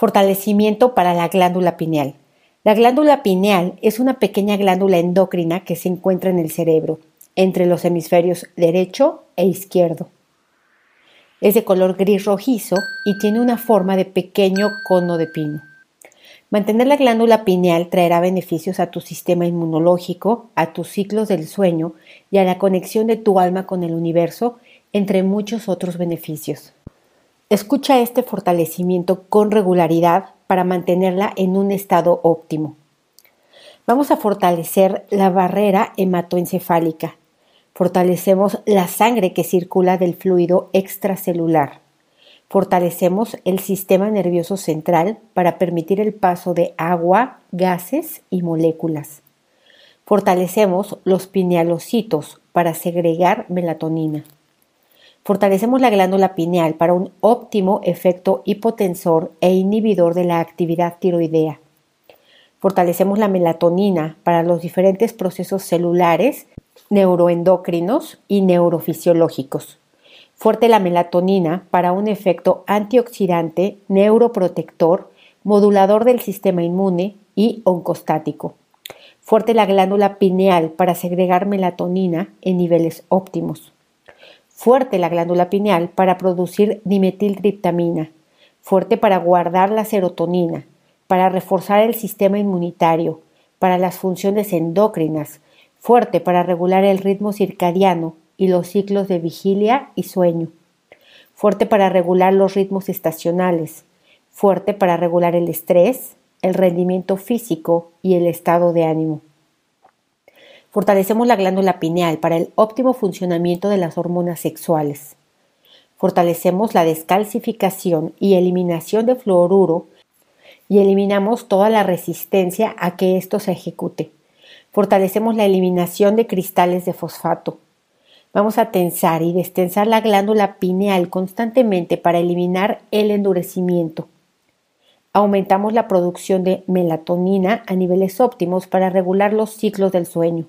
Fortalecimiento para la glándula pineal. La glándula pineal es una pequeña glándula endocrina que se encuentra en el cerebro, entre los hemisferios derecho e izquierdo. Es de color gris rojizo y tiene una forma de pequeño cono de pino. Mantener la glándula pineal traerá beneficios a tu sistema inmunológico, a tus ciclos del sueño y a la conexión de tu alma con el universo, entre muchos otros beneficios. Escucha este fortalecimiento con regularidad para mantenerla en un estado óptimo. Vamos a fortalecer la barrera hematoencefálica. Fortalecemos la sangre que circula del fluido extracelular. Fortalecemos el sistema nervioso central para permitir el paso de agua, gases y moléculas. Fortalecemos los pinealocitos para segregar melatonina. Fortalecemos la glándula pineal para un óptimo efecto hipotensor e inhibidor de la actividad tiroidea. Fortalecemos la melatonina para los diferentes procesos celulares, neuroendocrinos y neurofisiológicos. Fuerte la melatonina para un efecto antioxidante, neuroprotector, modulador del sistema inmune y oncostático. Fuerte la glándula pineal para segregar melatonina en niveles óptimos fuerte la glándula pineal para producir dimetiltriptamina, fuerte para guardar la serotonina, para reforzar el sistema inmunitario, para las funciones endócrinas, fuerte para regular el ritmo circadiano y los ciclos de vigilia y sueño, fuerte para regular los ritmos estacionales, fuerte para regular el estrés, el rendimiento físico y el estado de ánimo. Fortalecemos la glándula pineal para el óptimo funcionamiento de las hormonas sexuales. Fortalecemos la descalcificación y eliminación de fluoruro y eliminamos toda la resistencia a que esto se ejecute. Fortalecemos la eliminación de cristales de fosfato. Vamos a tensar y destensar la glándula pineal constantemente para eliminar el endurecimiento. Aumentamos la producción de melatonina a niveles óptimos para regular los ciclos del sueño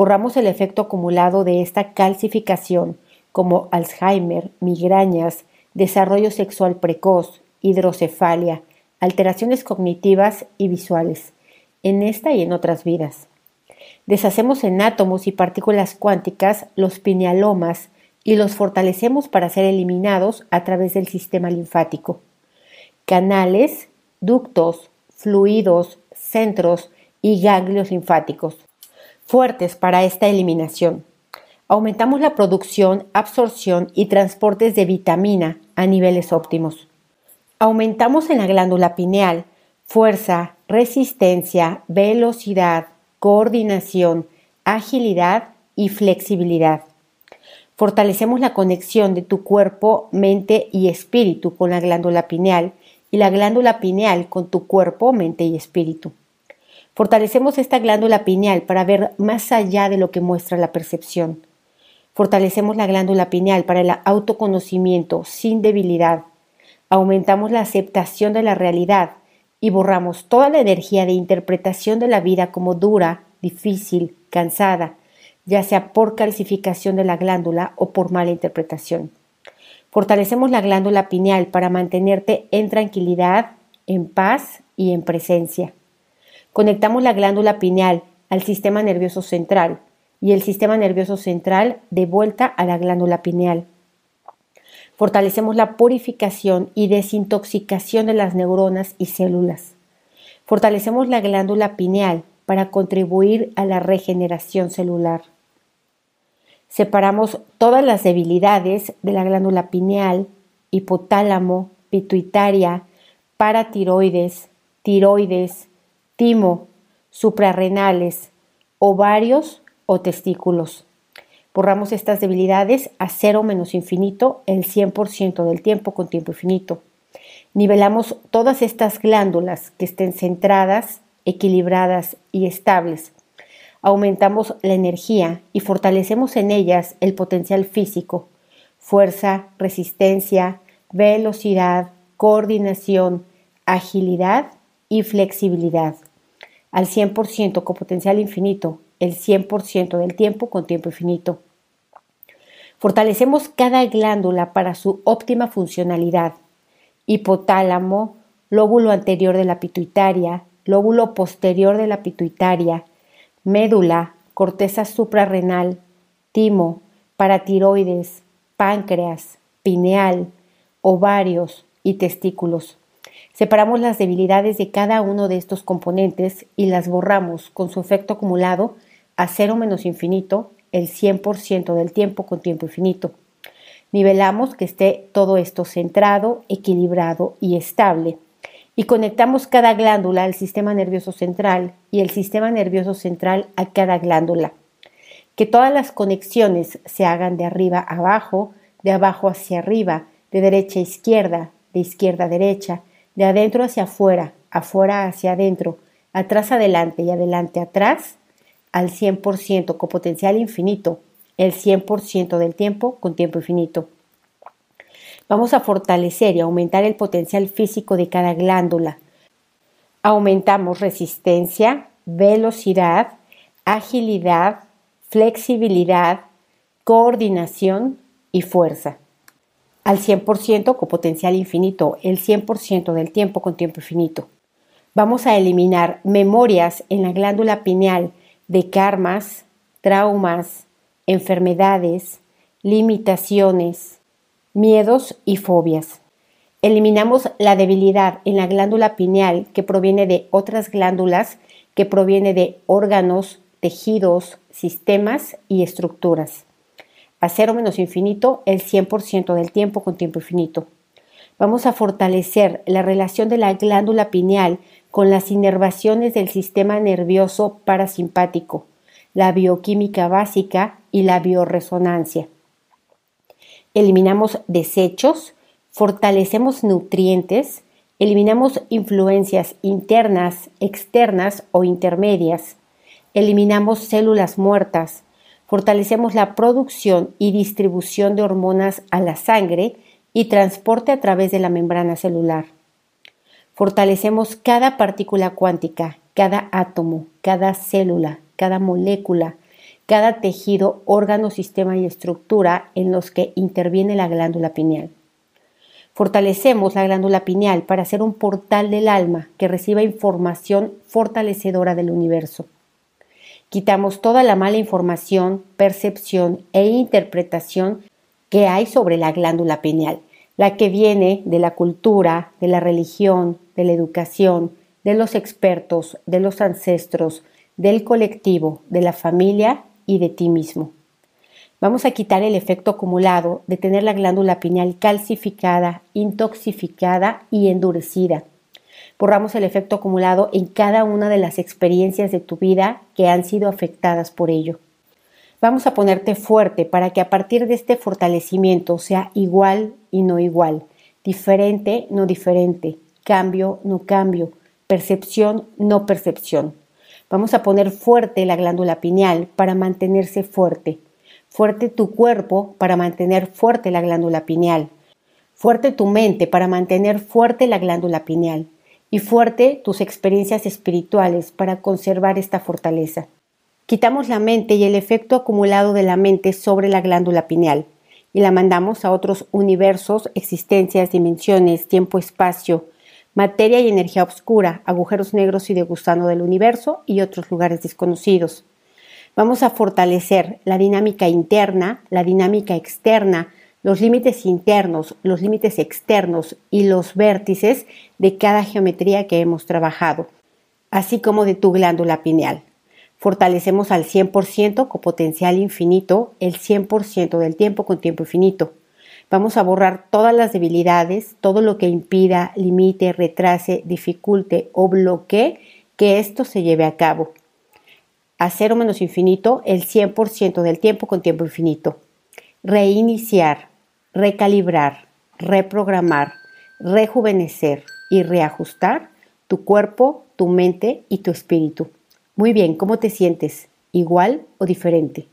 borramos el efecto acumulado de esta calcificación, como Alzheimer, migrañas, desarrollo sexual precoz, hidrocefalia, alteraciones cognitivas y visuales, en esta y en otras vidas. Deshacemos en átomos y partículas cuánticas los pinealomas y los fortalecemos para ser eliminados a través del sistema linfático. Canales, ductos, fluidos, centros y ganglios linfáticos fuertes para esta eliminación. Aumentamos la producción, absorción y transportes de vitamina a niveles óptimos. Aumentamos en la glándula pineal fuerza, resistencia, velocidad, coordinación, agilidad y flexibilidad. Fortalecemos la conexión de tu cuerpo, mente y espíritu con la glándula pineal y la glándula pineal con tu cuerpo, mente y espíritu. Fortalecemos esta glándula pineal para ver más allá de lo que muestra la percepción. Fortalecemos la glándula pineal para el autoconocimiento sin debilidad. Aumentamos la aceptación de la realidad y borramos toda la energía de interpretación de la vida como dura, difícil, cansada, ya sea por calcificación de la glándula o por mala interpretación. Fortalecemos la glándula pineal para mantenerte en tranquilidad, en paz y en presencia. Conectamos la glándula pineal al sistema nervioso central y el sistema nervioso central de vuelta a la glándula pineal. Fortalecemos la purificación y desintoxicación de las neuronas y células. Fortalecemos la glándula pineal para contribuir a la regeneración celular. Separamos todas las debilidades de la glándula pineal, hipotálamo, pituitaria, paratiroides, tiroides, timo, suprarrenales, ovarios o testículos. Borramos estas debilidades a cero menos infinito el 100% del tiempo con tiempo infinito. Nivelamos todas estas glándulas que estén centradas, equilibradas y estables. Aumentamos la energía y fortalecemos en ellas el potencial físico, fuerza, resistencia, velocidad, coordinación, agilidad y flexibilidad al 100% con potencial infinito, el 100% del tiempo con tiempo infinito. Fortalecemos cada glándula para su óptima funcionalidad. Hipotálamo, lóbulo anterior de la pituitaria, lóbulo posterior de la pituitaria, médula, corteza suprarrenal, timo, paratiroides, páncreas, pineal, ovarios y testículos. Separamos las debilidades de cada uno de estos componentes y las borramos con su efecto acumulado a cero menos infinito el 100% del tiempo con tiempo infinito. Nivelamos que esté todo esto centrado, equilibrado y estable. Y conectamos cada glándula al sistema nervioso central y el sistema nervioso central a cada glándula. Que todas las conexiones se hagan de arriba a abajo, de abajo hacia arriba, de derecha a izquierda, de izquierda a derecha, de adentro hacia afuera, afuera hacia adentro, atrás adelante y adelante atrás, al 100% con potencial infinito, el 100% del tiempo con tiempo infinito. Vamos a fortalecer y aumentar el potencial físico de cada glándula. Aumentamos resistencia, velocidad, agilidad, flexibilidad, coordinación y fuerza. Al 100% con potencial infinito, el 100% del tiempo con tiempo infinito. Vamos a eliminar memorias en la glándula pineal de karmas, traumas, enfermedades, limitaciones, miedos y fobias. Eliminamos la debilidad en la glándula pineal que proviene de otras glándulas, que proviene de órganos, tejidos, sistemas y estructuras. A cero menos infinito el 100% del tiempo con tiempo infinito. Vamos a fortalecer la relación de la glándula pineal con las inervaciones del sistema nervioso parasimpático, la bioquímica básica y la bioresonancia. Eliminamos desechos, fortalecemos nutrientes, eliminamos influencias internas, externas o intermedias, eliminamos células muertas, fortalecemos la producción y distribución de hormonas a la sangre y transporte a través de la membrana celular. Fortalecemos cada partícula cuántica, cada átomo, cada célula, cada molécula, cada tejido, órgano, sistema y estructura en los que interviene la glándula pineal. Fortalecemos la glándula pineal para ser un portal del alma que reciba información fortalecedora del universo. Quitamos toda la mala información, percepción e interpretación que hay sobre la glándula pineal la que viene de la cultura, de la religión, de la educación, de los expertos, de los ancestros, del colectivo, de la familia y de ti mismo. Vamos a quitar el efecto acumulado de tener la glándula pineal calcificada, intoxificada y endurecida. Borramos el efecto acumulado en cada una de las experiencias de tu vida que han sido afectadas por ello. Vamos a ponerte fuerte para que a partir de este fortalecimiento sea igual y no igual, diferente, no diferente, cambio, no cambio, percepción, no percepción. Vamos a poner fuerte la glándula pineal para mantenerse fuerte, fuerte tu cuerpo para mantener fuerte la glándula pineal, fuerte tu mente para mantener fuerte la glándula pineal y fuerte tus experiencias espirituales para conservar esta fortaleza. Quitamos la mente y el efecto acumulado de la mente sobre la glándula pineal y la mandamos a otros universos, existencias, dimensiones, tiempo-espacio, materia y energía oscura, agujeros negros y de gusano del universo y otros lugares desconocidos. Vamos a fortalecer la dinámica interna, la dinámica externa, los límites internos, los límites externos y los vértices de cada geometría que hemos trabajado, así como de tu glándula pineal. Fortalecemos al 100% con potencial infinito el 100% del tiempo con tiempo infinito. Vamos a borrar todas las debilidades, todo lo que impida, limite, retrase, dificulte o bloquee que esto se lleve a cabo. A cero menos infinito el 100% del tiempo con tiempo infinito. Reiniciar, recalibrar, reprogramar, rejuvenecer y reajustar tu cuerpo, tu mente y tu espíritu. Muy bien, ¿cómo te sientes? ¿Igual o diferente?